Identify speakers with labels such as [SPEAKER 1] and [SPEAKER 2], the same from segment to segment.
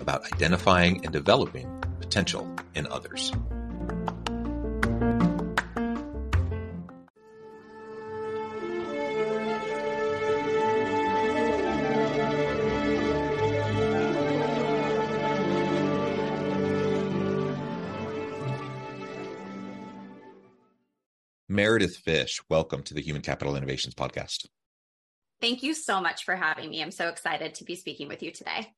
[SPEAKER 1] about identifying and developing potential in others. Meredith Fish, welcome to the Human Capital Innovations Podcast.
[SPEAKER 2] Thank you so much for having me. I'm so excited to be speaking with you today.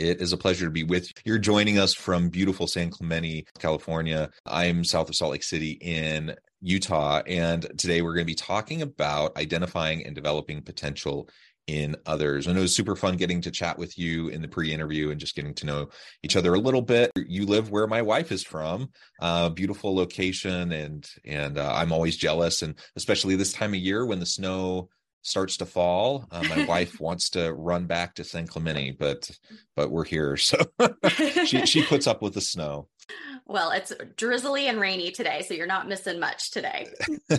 [SPEAKER 1] It is a pleasure to be with you. You're joining us from beautiful San Clemente, California. I'm south of Salt Lake City in Utah. And today we're going to be talking about identifying and developing potential in others. And it was super fun getting to chat with you in the pre-interview and just getting to know each other a little bit. You live where my wife is from, uh, beautiful location, and and uh, I'm always jealous, and especially this time of year when the snow starts to fall. Uh, my wife wants to run back to San Clemente, but but we're here, so she she puts up with the snow.
[SPEAKER 2] Well, it's drizzly and rainy today, so you're not missing much today.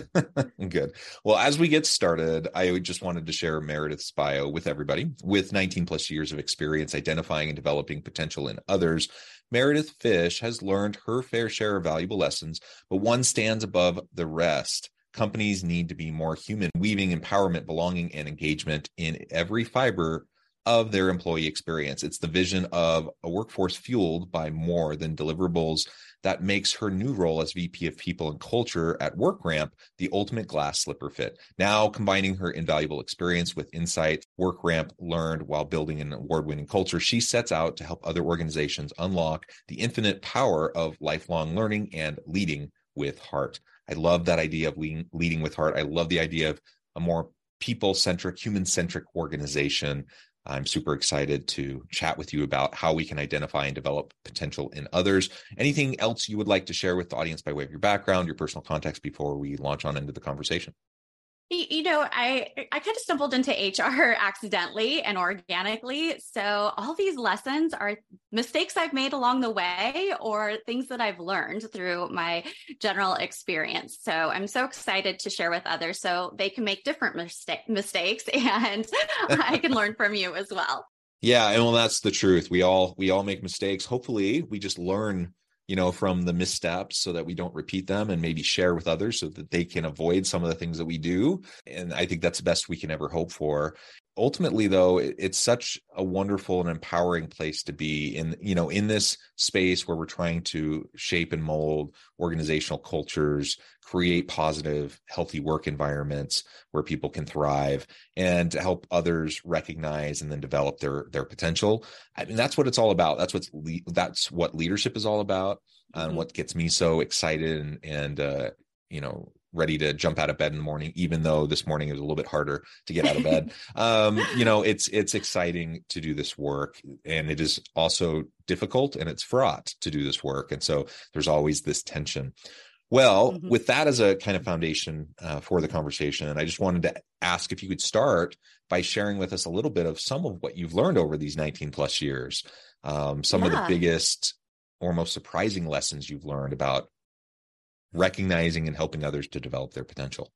[SPEAKER 1] Good. Well, as we get started, I just wanted to share Meredith's bio with everybody. With 19 plus years of experience identifying and developing potential in others, Meredith Fish has learned her fair share of valuable lessons, but one stands above the rest companies need to be more human, weaving empowerment, belonging, and engagement in every fiber of their employee experience. It's the vision of a workforce fueled by more than deliverables that makes her new role as VP of People and Culture at WorkRamp the ultimate glass slipper fit. Now, combining her invaluable experience with insight WorkRamp learned while building an award winning culture, she sets out to help other organizations unlock the infinite power of lifelong learning and leading with heart. I love that idea of leading, leading with heart. I love the idea of a more people centric, human centric organization. I'm super excited to chat with you about how we can identify and develop potential in others. Anything else you would like to share with the audience by way of your background, your personal context before we launch on into the conversation?
[SPEAKER 2] You know, I I kind of stumbled into HR accidentally and organically. So all these lessons are mistakes I've made along the way or things that I've learned through my general experience. So I'm so excited to share with others so they can make different mista- mistakes and I can learn from you as well.
[SPEAKER 1] Yeah, and well that's the truth. We all we all make mistakes. Hopefully, we just learn you know, from the missteps so that we don't repeat them and maybe share with others so that they can avoid some of the things that we do. And I think that's the best we can ever hope for ultimately though it's such a wonderful and empowering place to be in you know in this space where we're trying to shape and mold organizational cultures create positive healthy work environments where people can thrive and to help others recognize and then develop their their potential i mean that's what it's all about that's what's le- that's what leadership is all about and mm-hmm. what gets me so excited and and uh you know ready to jump out of bed in the morning even though this morning is a little bit harder to get out of bed um you know it's it's exciting to do this work and it is also difficult and it's fraught to do this work and so there's always this tension well mm-hmm. with that as a kind of foundation uh, for the conversation i just wanted to ask if you could start by sharing with us a little bit of some of what you've learned over these 19 plus years um, some yeah. of the biggest or most surprising lessons you've learned about recognizing and helping others to develop their potential.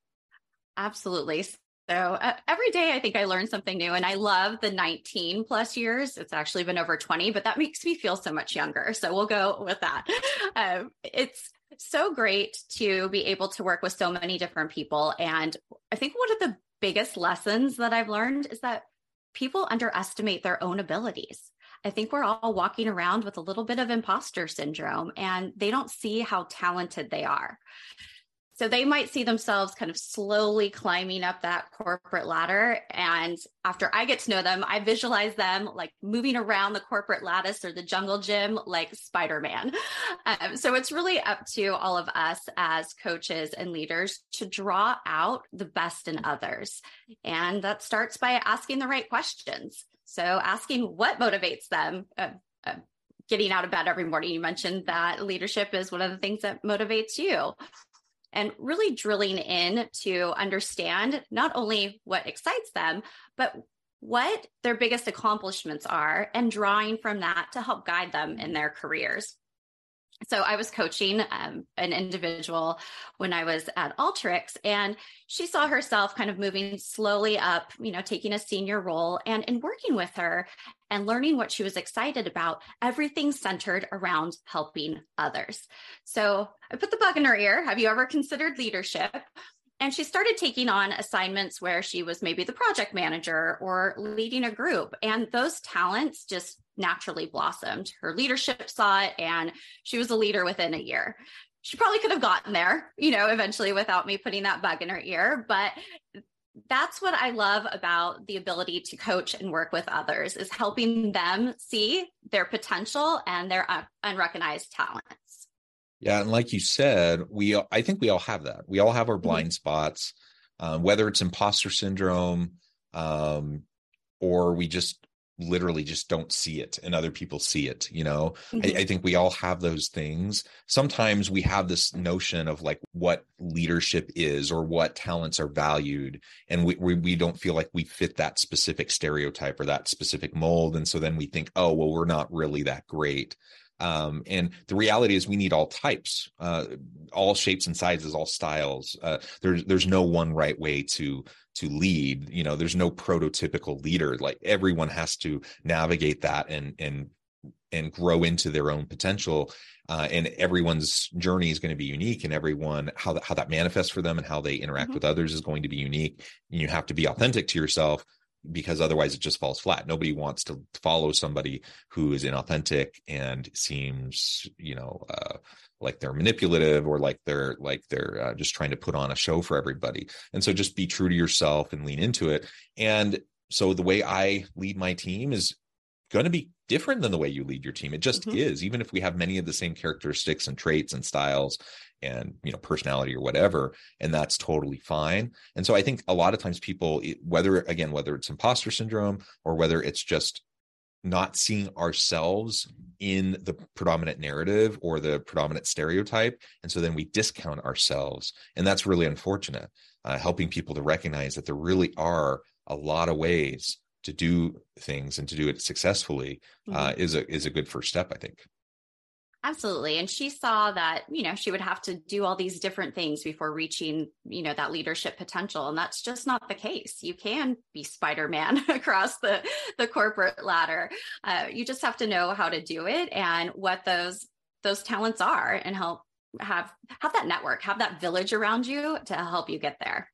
[SPEAKER 2] Absolutely. So uh, every day I think I learn something new and I love the 19 plus years. It's actually been over 20, but that makes me feel so much younger. So we'll go with that. Um, it's it's so great to be able to work with so many different people. And I think one of the biggest lessons that I've learned is that people underestimate their own abilities. I think we're all walking around with a little bit of imposter syndrome and they don't see how talented they are. So they might see themselves kind of slowly climbing up that corporate ladder. And after I get to know them, I visualize them like moving around the corporate lattice or the jungle gym like Spider Man. Um, so it's really up to all of us as coaches and leaders to draw out the best in others. And that starts by asking the right questions. So asking what motivates them. Uh, uh, getting out of bed every morning. You mentioned that leadership is one of the things that motivates you and really drilling in to understand not only what excites them, but what their biggest accomplishments are and drawing from that to help guide them in their careers so I was coaching um, an individual when I was at Alteryx, and she saw herself kind of moving slowly up, you know, taking a senior role. And in working with her and learning what she was excited about, everything centered around helping others. So I put the bug in her ear. Have you ever considered leadership? And she started taking on assignments where she was maybe the project manager or leading a group. And those talents just naturally blossomed. Her leadership saw it, and she was a leader within a year. She probably could have gotten there, you know, eventually without me putting that bug in her ear. But that's what I love about the ability to coach and work with others is helping them see their potential and their unrecognized talents.
[SPEAKER 1] Yeah, and like you said, we I think we all have that. We all have our mm-hmm. blind mm-hmm. spots, um, whether it's imposter syndrome, um, or we just literally just don't see it and other people see it you know mm-hmm. I, I, think we all have those things sometimes we have this notion of like what leadership is or what talents are valued and we, we, we don't feel like we fit that specific stereotype or that specific mold and so then we think oh well we're not really that great um, and the reality is we need all types, uh, all shapes and sizes, all styles. Uh, there's there's no one right way to to lead. You know, there's no prototypical leader. Like everyone has to navigate that and and and grow into their own potential. Uh, and everyone's journey is going to be unique, and everyone how that how that manifests for them and how they interact mm-hmm. with others is going to be unique. And you have to be authentic to yourself because otherwise it just falls flat. Nobody wants to follow somebody who is inauthentic and seems, you know, uh, like they're manipulative or like they're like they're uh, just trying to put on a show for everybody. And so just be true to yourself and lean into it. And so the way I lead my team is going to be different than the way you lead your team. It just mm-hmm. is, even if we have many of the same characteristics and traits and styles and you know personality or whatever and that's totally fine and so i think a lot of times people whether again whether it's imposter syndrome or whether it's just not seeing ourselves in the predominant narrative or the predominant stereotype and so then we discount ourselves and that's really unfortunate uh, helping people to recognize that there really are a lot of ways to do things and to do it successfully uh, mm-hmm. is a is a good first step i think
[SPEAKER 2] Absolutely. And she saw that, you know, she would have to do all these different things before reaching, you know, that leadership potential. And that's just not the case. You can be Spider-Man across the, the corporate ladder. Uh, you just have to know how to do it and what those, those talents are and help have, have that network, have that village around you to help you get there.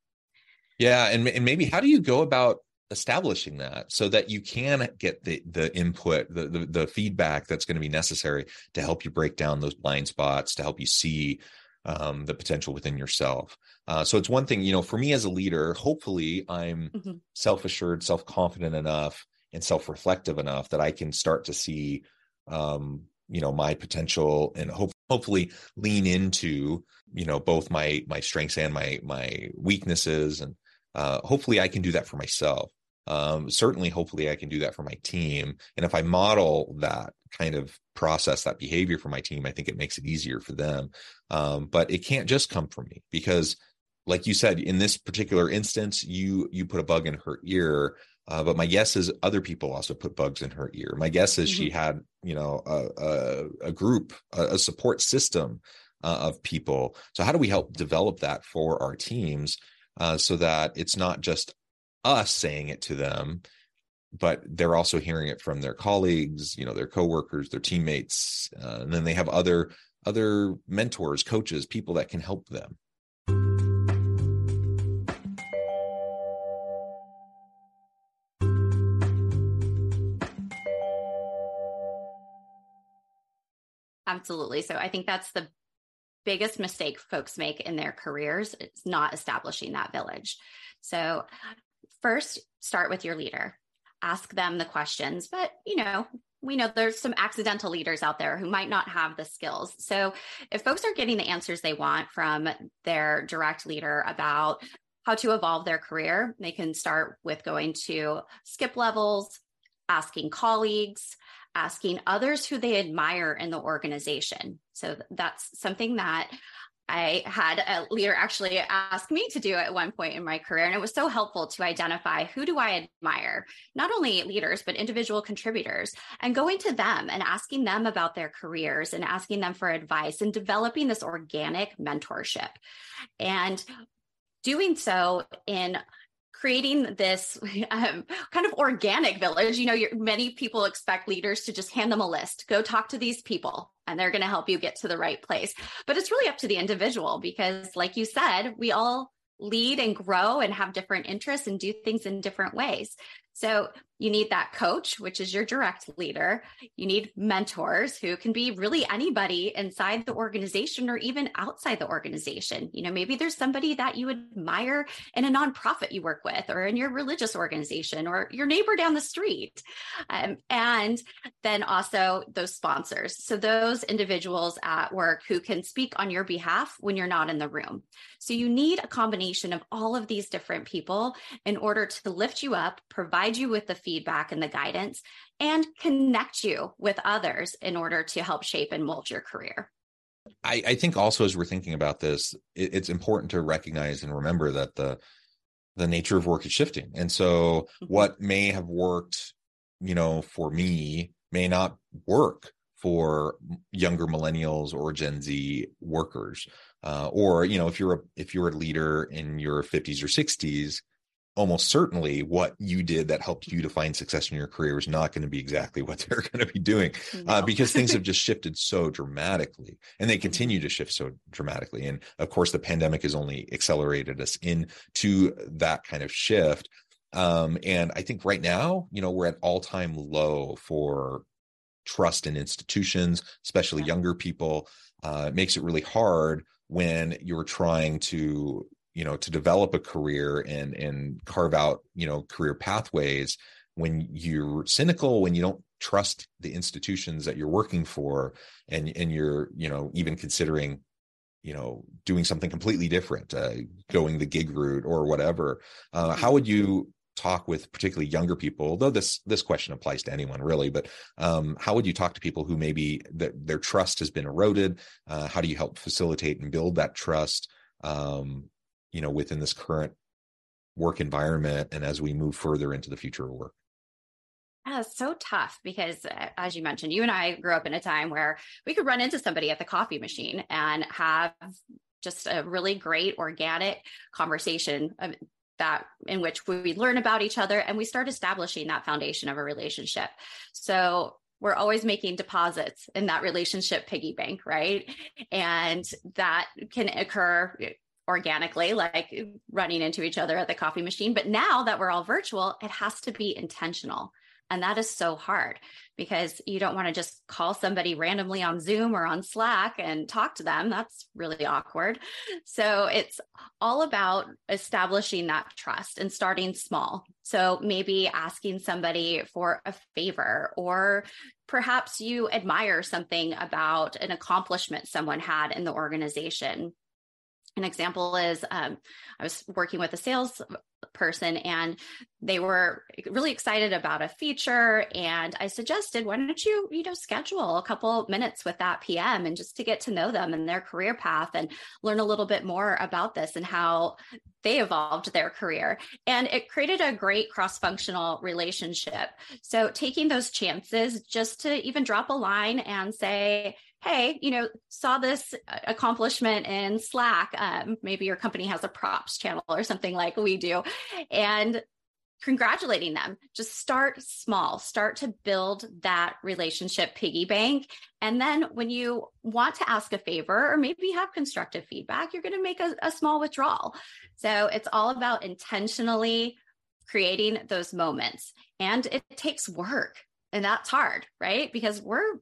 [SPEAKER 1] Yeah. And, and maybe how do you go about establishing that so that you can get the the input the, the, the feedback that's going to be necessary to help you break down those blind spots to help you see um, the potential within yourself uh, so it's one thing you know for me as a leader hopefully i'm mm-hmm. self-assured self-confident enough and self-reflective enough that i can start to see um, you know my potential and hope, hopefully lean into you know both my my strengths and my my weaknesses and uh, hopefully i can do that for myself um, certainly hopefully i can do that for my team and if i model that kind of process that behavior for my team i think it makes it easier for them. Um, but it can't just come from me because like you said in this particular instance you you put a bug in her ear uh, but my guess is other people also put bugs in her ear. My guess is mm-hmm. she had you know a, a, a group a, a, support system uh, of people. So how do we help develop that for our teams uh, so that it's not just us saying it to them but they're also hearing it from their colleagues you know their coworkers their teammates uh, and then they have other other mentors coaches people that can help them
[SPEAKER 2] Absolutely. So I think that's the biggest mistake folks make in their careers is not establishing that village. So first start with your leader. Ask them the questions, but you know, we know there's some accidental leaders out there who might not have the skills. So if folks are getting the answers they want from their direct leader about how to evolve their career, they can start with going to skip levels, asking colleagues, asking others who they admire in the organization. So that's something that I had a leader actually ask me to do at one point in my career. And it was so helpful to identify who do I admire, not only leaders, but individual contributors, and going to them and asking them about their careers and asking them for advice and developing this organic mentorship. And doing so in creating this um, kind of organic village. You know, many people expect leaders to just hand them a list, go talk to these people, and they're going to help you get to the right place. But it's really up to the individual because, like you said, we all lead and grow and have different interests and do things in different ways. So you need that coach, which is your direct leader. You need mentors who can be really anybody inside the organization or even outside the organization. You know, maybe there's somebody that you admire in a nonprofit you work with, or in your religious organization, or your neighbor down the street. Um, and then also those sponsors. So those individuals at work who can speak on your behalf when you're not in the room. So you need a combination of all of these different people in order to lift you up, provide you with the feedback feedback and the guidance and connect you with others in order to help shape and mold your career.
[SPEAKER 1] I, I think also as we're thinking about this, it, it's important to recognize and remember that the the nature of work is shifting. And so mm-hmm. what may have worked, you know, for me may not work for younger millennials or Gen Z workers. Uh, or, you know, if you're a if you're a leader in your 50s or 60s, almost certainly what you did that helped you to find success in your career is not going to be exactly what they're going to be doing uh, no. uh, because things have just shifted so dramatically and they continue to shift so dramatically and of course the pandemic has only accelerated us into that kind of shift um, and i think right now you know we're at all-time low for trust in institutions especially yeah. younger people uh, it makes it really hard when you're trying to you know to develop a career and and carve out you know career pathways when you're cynical when you don't trust the institutions that you're working for and and you're you know even considering you know doing something completely different uh, going the gig route or whatever uh, how would you talk with particularly younger people? Although this this question applies to anyone really but um, how would you talk to people who maybe that their trust has been eroded? Uh, how do you help facilitate and build that trust? Um, you know within this current work environment and as we move further into the future of work
[SPEAKER 2] yeah, it's so tough because, uh, as you mentioned, you and I grew up in a time where we could run into somebody at the coffee machine and have just a really great organic conversation that in which we learn about each other and we start establishing that foundation of a relationship. So we're always making deposits in that relationship piggy bank, right? And that can occur organically, like running into each other at the coffee machine. But now that we're all virtual, it has to be intentional. And that is so hard because you don't want to just call somebody randomly on Zoom or on Slack and talk to them. That's really awkward. So it's all about establishing that trust and starting small. So maybe asking somebody for a favor or perhaps you admire something about an accomplishment someone had in the organization an example is um, I was working with a sales person and they were really excited about a feature and I suggested why don't you you know schedule a couple minutes with that PM and just to get to know them and their career path and learn a little bit more about this and how they evolved their career. And it created a great cross-functional relationship. So taking those chances just to even drop a line and say hey, you know, saw this uh, accomplishment in Slack. Um, maybe your company has a props channel or something like we do. And congratulating them. Just start small, start to build that relationship piggy bank. And then when you want to ask a favor or maybe have constructive feedback, you're going to make a, a small withdrawal. So it's all about intentionally creating those moments. And it takes work. And that's hard, right? Because we're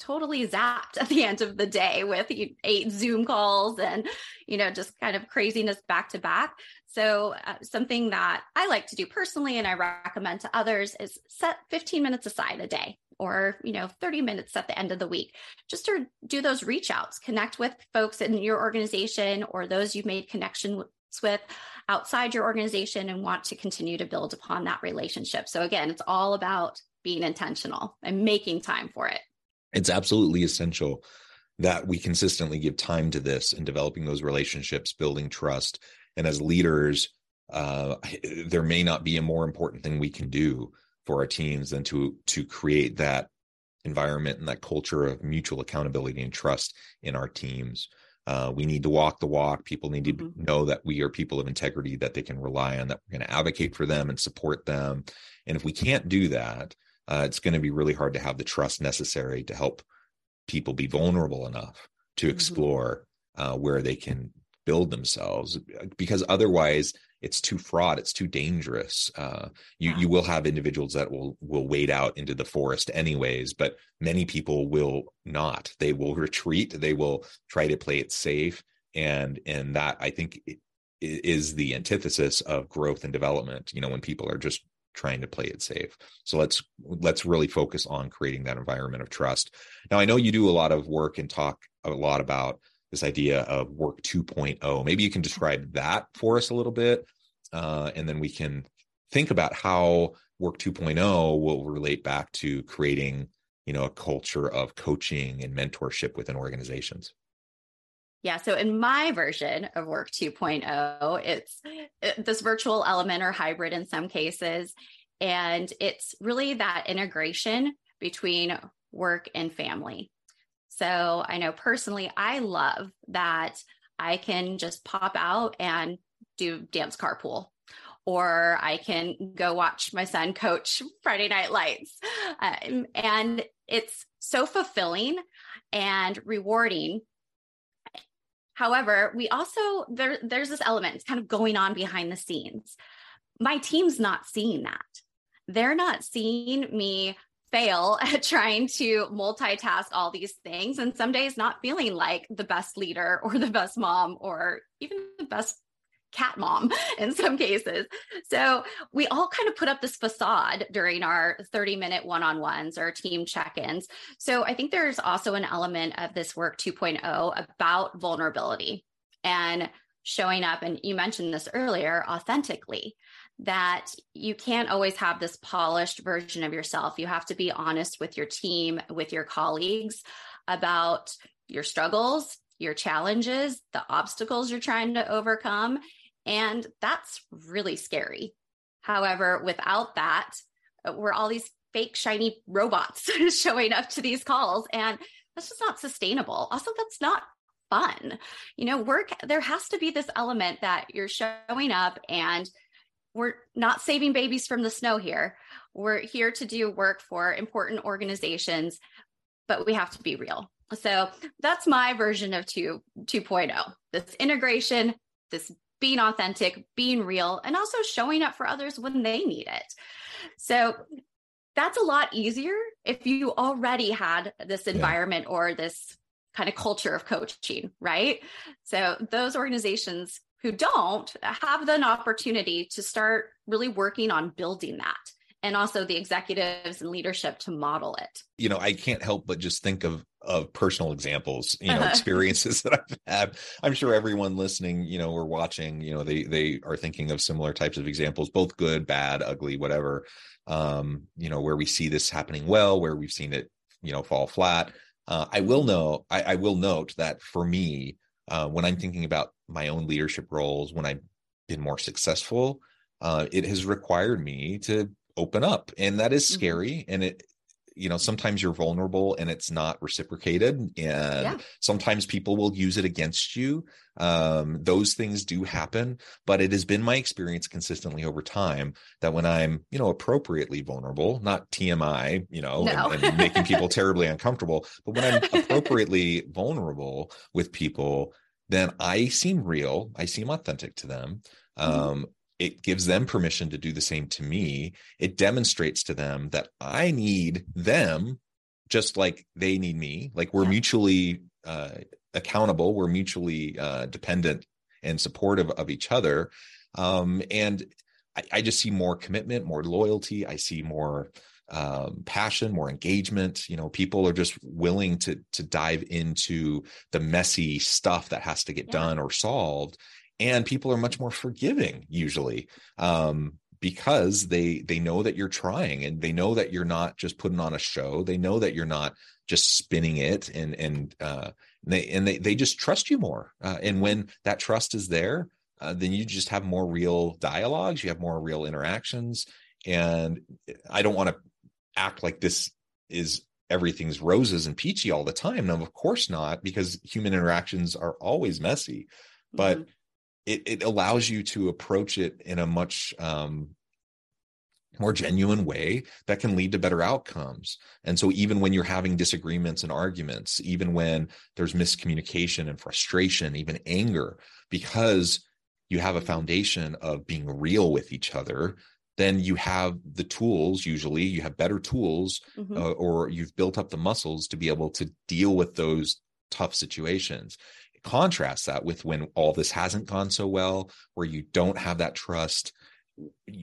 [SPEAKER 2] totally zapped at the end of the day with eight Zoom calls and, you know, just kind of craziness back to back. So, uh, something that I like to do personally and I recommend to others is set 15 minutes aside a day or, you know, 30 minutes at the end of the week just to do those reach outs, connect with folks in your organization or those you've made connections with outside your organization and want to continue to build upon that relationship. So, again, it's all about being intentional and making time for it
[SPEAKER 1] it's absolutely essential that we consistently give time to this and developing those relationships building trust and as leaders uh, there may not be a more important thing we can do for our teams than to to create that environment and that culture of mutual accountability and trust in our teams. Uh, we need to walk the walk. People need to mm-hmm. know that we are people of integrity that they can rely on that we're going to advocate for them and support them. And if we can't do that uh, it's going to be really hard to have the trust necessary to help people be vulnerable enough to mm-hmm. explore uh, where they can build themselves because otherwise it's too fraught it's too dangerous uh, you yeah. you will have individuals that will will wade out into the forest anyways but many people will not they will retreat they will try to play it safe and and that i think is the antithesis of growth and development you know when people are just trying to play it safe. So let's let's really focus on creating that environment of trust. Now I know you do a lot of work and talk a lot about this idea of work 2.0. Maybe you can describe that for us a little bit, uh, and then we can think about how work 2.0 will relate back to creating you know a culture of coaching and mentorship within organizations.
[SPEAKER 2] Yeah. So in my version of Work 2.0, it's this virtual element or hybrid in some cases. And it's really that integration between work and family. So I know personally, I love that I can just pop out and do dance carpool or I can go watch my son coach Friday Night Lights. Um, and it's so fulfilling and rewarding However, we also there there's this element it's kind of going on behind the scenes. My team's not seeing that. They're not seeing me fail at trying to multitask all these things and some days not feeling like the best leader or the best mom or even the best cat mom in some cases. So we all kind of put up this facade during our 30 minute one on ones or team check ins. So I think there's also an element of this work 2.0 about vulnerability and showing up. And you mentioned this earlier authentically that you can't always have this polished version of yourself. You have to be honest with your team, with your colleagues about your struggles, your challenges, the obstacles you're trying to overcome, and that's really scary. However, without that, uh, we're all these fake, shiny robots showing up to these calls. And that's just not sustainable. Also, that's not fun. You know, work, there has to be this element that you're showing up and we're not saving babies from the snow here. We're here to do work for important organizations, but we have to be real. So that's my version of 2 2.0. This integration, this being authentic, being real, and also showing up for others when they need it. So that's a lot easier if you already had this environment yeah. or this kind of culture of coaching, right? So those organizations who don't have an opportunity to start really working on building that and also the executives and leadership to model it.
[SPEAKER 1] You know, I can't help but just think of of personal examples, you know, experiences that I've had. I'm sure everyone listening, you know, or watching, you know, they they are thinking of similar types of examples, both good, bad, ugly, whatever. Um, you know, where we see this happening well, where we've seen it, you know, fall flat. Uh, I will know, I, I will note that for me, uh, when I'm thinking about my own leadership roles, when I've been more successful, uh, it has required me to open up and that is mm-hmm. scary mm-hmm. and it you know sometimes you're vulnerable and it's not reciprocated and yeah. sometimes people will use it against you um, those things do happen but it has been my experience consistently over time that when i'm you know appropriately vulnerable not tmi you know no. and, and making people terribly uncomfortable but when i'm appropriately vulnerable with people then i seem real i seem authentic to them mm-hmm. um, it gives them permission to do the same to me. It demonstrates to them that I need them just like they need me. Like we're mutually uh, accountable, we're mutually uh, dependent and supportive of each other. Um, and I, I, just see more commitment, more loyalty. I see more um, passion, more engagement. You know, people are just willing to to dive into the messy stuff that has to get yeah. done or solved and people are much more forgiving usually um, because they they know that you're trying and they know that you're not just putting on a show they know that you're not just spinning it and and uh, and they and they, they just trust you more uh, and when that trust is there uh, then you just have more real dialogues you have more real interactions and i don't want to act like this is everything's roses and peachy all the time. No of course not because human interactions are always messy. But mm-hmm. it, it allows you to approach it in a much um, more genuine way that can lead to better outcomes. And so, even when you're having disagreements and arguments, even when there's miscommunication and frustration, even anger, because you have a foundation of being real with each other, then you have the tools, usually, you have better tools, mm-hmm. uh, or you've built up the muscles to be able to deal with those tough situations contrast that with when all this hasn't gone so well, where you don't have that trust,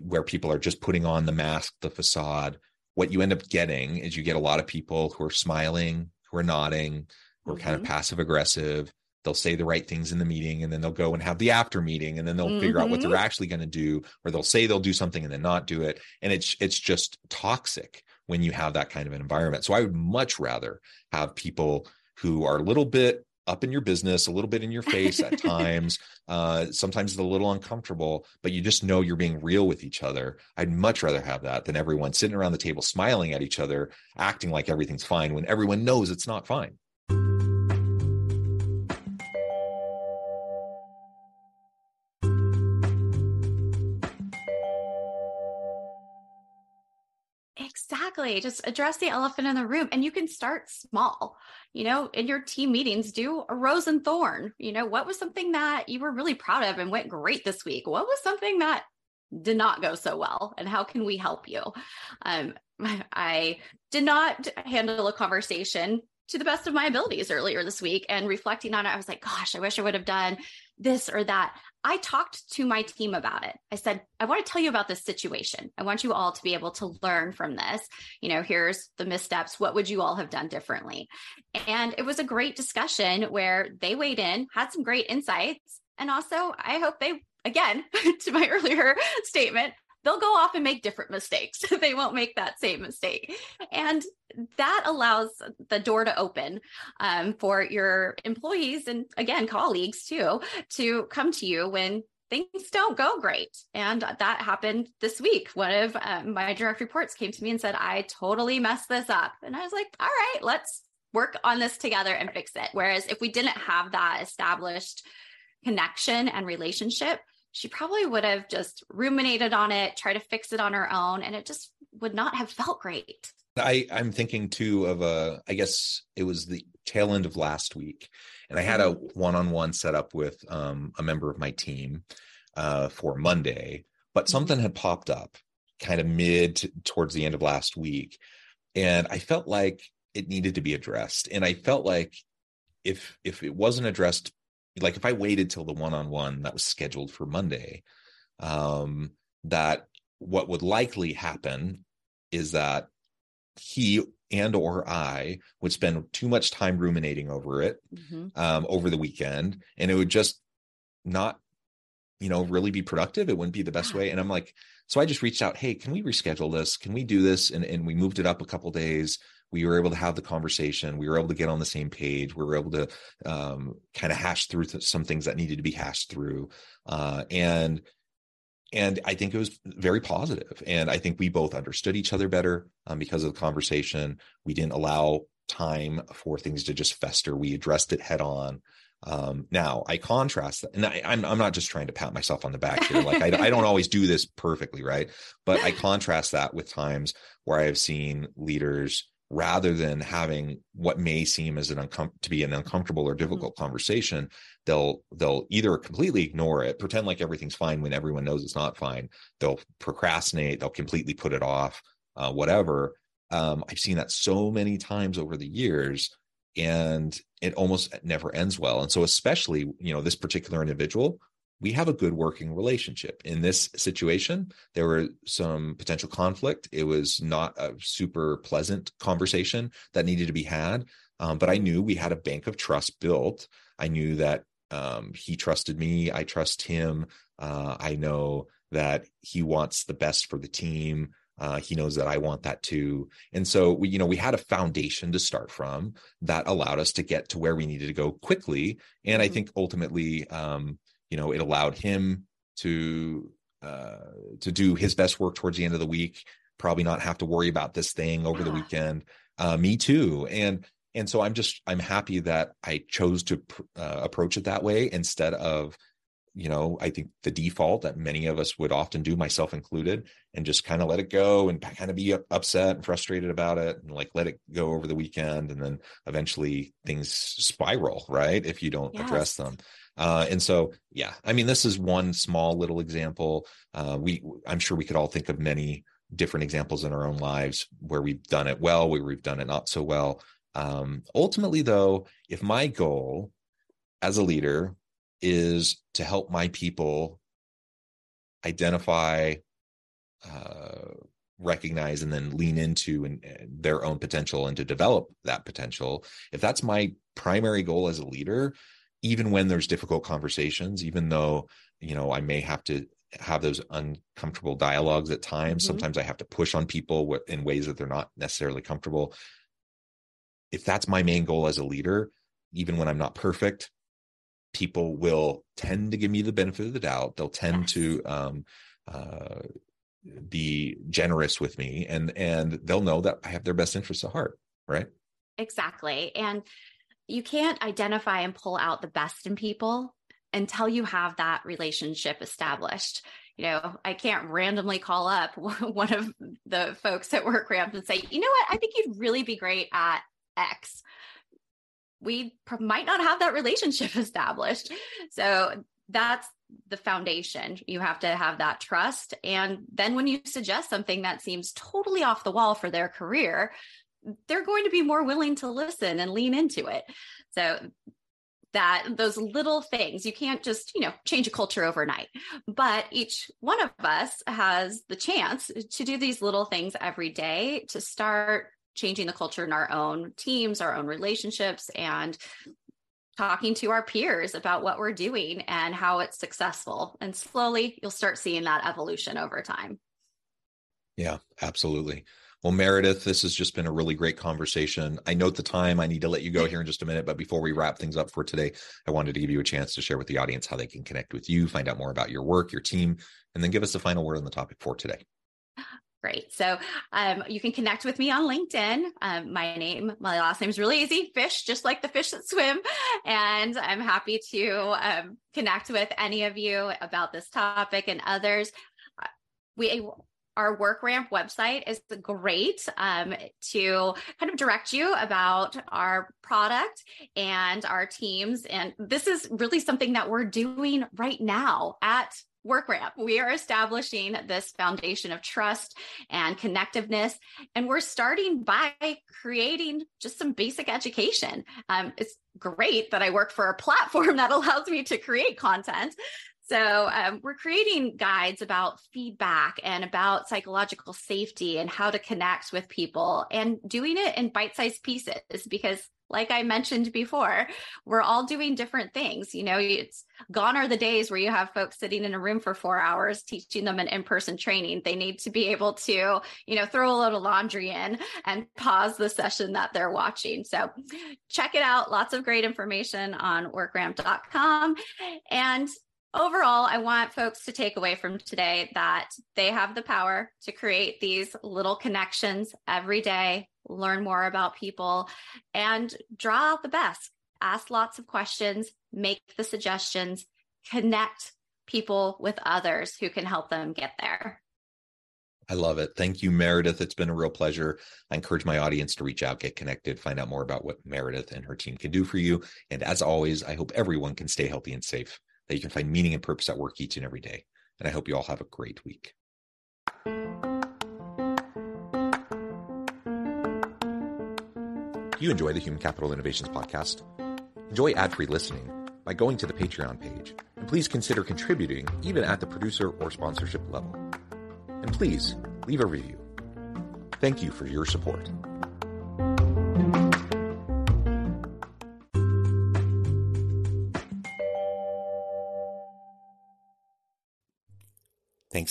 [SPEAKER 1] where people are just putting on the mask, the facade. What you end up getting is you get a lot of people who are smiling, who are nodding, who are mm-hmm. kind of mm-hmm. passive aggressive. They'll say the right things in the meeting and then they'll go and have the after meeting and then they'll mm-hmm. figure out what they're mm-hmm. actually going to do, or they'll say they'll do something and then not do it. And it's it's just toxic when you have that kind of an environment. So I would much rather have people who are a little bit up in your business, a little bit in your face at times. uh, sometimes it's a little uncomfortable, but you just know you're being real with each other. I'd much rather have that than everyone sitting around the table smiling at each other, acting like everything's fine when everyone knows it's not fine.
[SPEAKER 2] Exactly. Just address the elephant in the room and you can start small. You know, in your team meetings, do a rose and thorn. You know, what was something that you were really proud of and went great this week? What was something that did not go so well and how can we help you? Um, I did not handle a conversation to the best of my abilities earlier this week and reflecting on it, I was like, gosh, I wish I would have done this or that. I talked to my team about it. I said, I want to tell you about this situation. I want you all to be able to learn from this. You know, here's the missteps. What would you all have done differently? And it was a great discussion where they weighed in, had some great insights. And also, I hope they, again, to my earlier statement, they'll go off and make different mistakes. they won't make that same mistake. And that allows the door to open um, for your employees and again, colleagues too, to come to you when things don't go great. And that happened this week. One of uh, my direct reports came to me and said, I totally messed this up. And I was like, all right, let's work on this together and fix it. Whereas if we didn't have that established connection and relationship, she probably would have just ruminated on it, try to fix it on her own, and it just would not have felt great.
[SPEAKER 1] I, I'm thinking too of a, I guess it was the tail end of last week, and I had a one on one set up with um, a member of my team uh, for Monday, but mm-hmm. something had popped up kind of mid to, towards the end of last week. And I felt like it needed to be addressed. And I felt like if if it wasn't addressed like if I waited till the one-on-one that was scheduled for Monday, um, that what would likely happen is that he and or I would spend too much time ruminating over it mm-hmm. um, over the weekend, and it would just not, you know, really be productive. It wouldn't be the best way. And I'm like, so I just reached out, hey, can we reschedule this? Can we do this? And and we moved it up a couple days we were able to have the conversation we were able to get on the same page we were able to um, kind of hash through th- some things that needed to be hashed through uh, and and I think it was very positive. And I think we both understood each other better um, because of the conversation. We didn't allow time for things to just fester. We addressed it head on. Um, now I contrast that, and I, am I'm, I'm not just trying to pat myself on the back here. Like I, I don't always do this perfectly, right? But I contrast that with times where I have seen leaders rather than having what may seem as an uncom- to be an uncomfortable or mm-hmm. difficult mm-hmm. conversation they'll they'll either completely ignore it pretend like everything's fine when everyone knows it's not fine they'll procrastinate they'll completely put it off uh, whatever um, i've seen that so many times over the years and it almost never ends well and so especially you know this particular individual we have a good working relationship. In this situation, there were some potential conflict. It was not a super pleasant conversation that needed to be had. Um, but I knew we had a bank of trust built. I knew that um, he trusted me. I trust him. Uh, I know that he wants the best for the team. Uh, he knows that I want that too. And so we, you know, we had a foundation to start from that allowed us to get to where we needed to go quickly. And I mm-hmm. think ultimately, um, you know it allowed him to uh, to do his best work towards the end of the week probably not have to worry about this thing over yeah. the weekend. Uh, me too. And and so i'm just i'm happy that i chose to pr- uh, approach it that way instead of you know i think the default that many of us would often do myself included and just kind of let it go and kind of be upset and frustrated about it and like let it go over the weekend. And then eventually things spiral right? If you don't yes. address them uh, and so, yeah, I mean, this is one small little example. Uh, we, I'm sure we could all think of many different examples in our own lives where we've done it well, where we've done it not so well. Um, ultimately, though, if my goal as a leader is to help my people identify, uh, recognize, and then lean into and, and their own potential and to develop that potential, if that's my primary goal as a leader, even when there's difficult conversations, even though, you know, I may have to have those uncomfortable dialogues at times, mm-hmm. sometimes I have to push on people in ways that they're not necessarily comfortable. If that's my main goal as a leader, even when I'm not perfect, people will tend to give me the benefit of the doubt. They'll tend yes. to um, uh, be generous with me, and and they'll know that I have their best interests at heart. Right.
[SPEAKER 2] Exactly, and you can't identify and pull out the best in people until you have that relationship established. You know, I can't randomly call up one of the folks at WorkRamp and say, you know what, I think you'd really be great at X. We might not have that relationship established. So that's the foundation. You have to have that trust. And then when you suggest something that seems totally off the wall for their career, they're going to be more willing to listen and lean into it. So that those little things you can't just you know change a culture overnight. But each one of us has the chance to do these little things every day to start changing the culture in our own teams our own relationships and talking to our peers about what we're doing and how it's successful. And slowly you'll start seeing that evolution over time.
[SPEAKER 1] Yeah absolutely well, Meredith, this has just been a really great conversation. I note the time. I need to let you go here in just a minute. But before we wrap things up for today, I wanted to give you a chance to share with the audience how they can connect with you, find out more about your work, your team, and then give us a final word on the topic for today.
[SPEAKER 2] Great. So um, you can connect with me on LinkedIn. Um, my name, my last name is really easy fish, just like the fish that swim. And I'm happy to um, connect with any of you about this topic and others. We our WorkRamp website is great um, to kind of direct you about our product and our teams. And this is really something that we're doing right now at WorkRamp. We are establishing this foundation of trust and connectiveness, and we're starting by creating just some basic education. Um, it's great that I work for a platform that allows me to create content, so um, we're creating guides about feedback and about psychological safety and how to connect with people and doing it in bite-sized pieces because like I mentioned before, we're all doing different things. You know, it's gone are the days where you have folks sitting in a room for four hours teaching them an in person training. They need to be able to, you know, throw a load of laundry in and pause the session that they're watching. So check it out. Lots of great information on workramp.com. And overall, I want folks to take away from today that they have the power to create these little connections every day, learn more about people, and draw out the best. Ask lots of questions, make the suggestions, connect people with others who can help them get there.
[SPEAKER 1] I love it. Thank you, Meredith. It's been a real pleasure. I encourage my audience to reach out, get connected, find out more about what Meredith and her team can do for you. And as always, I hope everyone can stay healthy and safe, that you can find meaning and purpose at work each and every day. And I hope you all have a great week. Do you enjoy the Human Capital Innovations podcast? Enjoy ad free listening by going to the Patreon page. And please consider contributing even at the producer or sponsorship level. And please leave a review. Thank you for your support.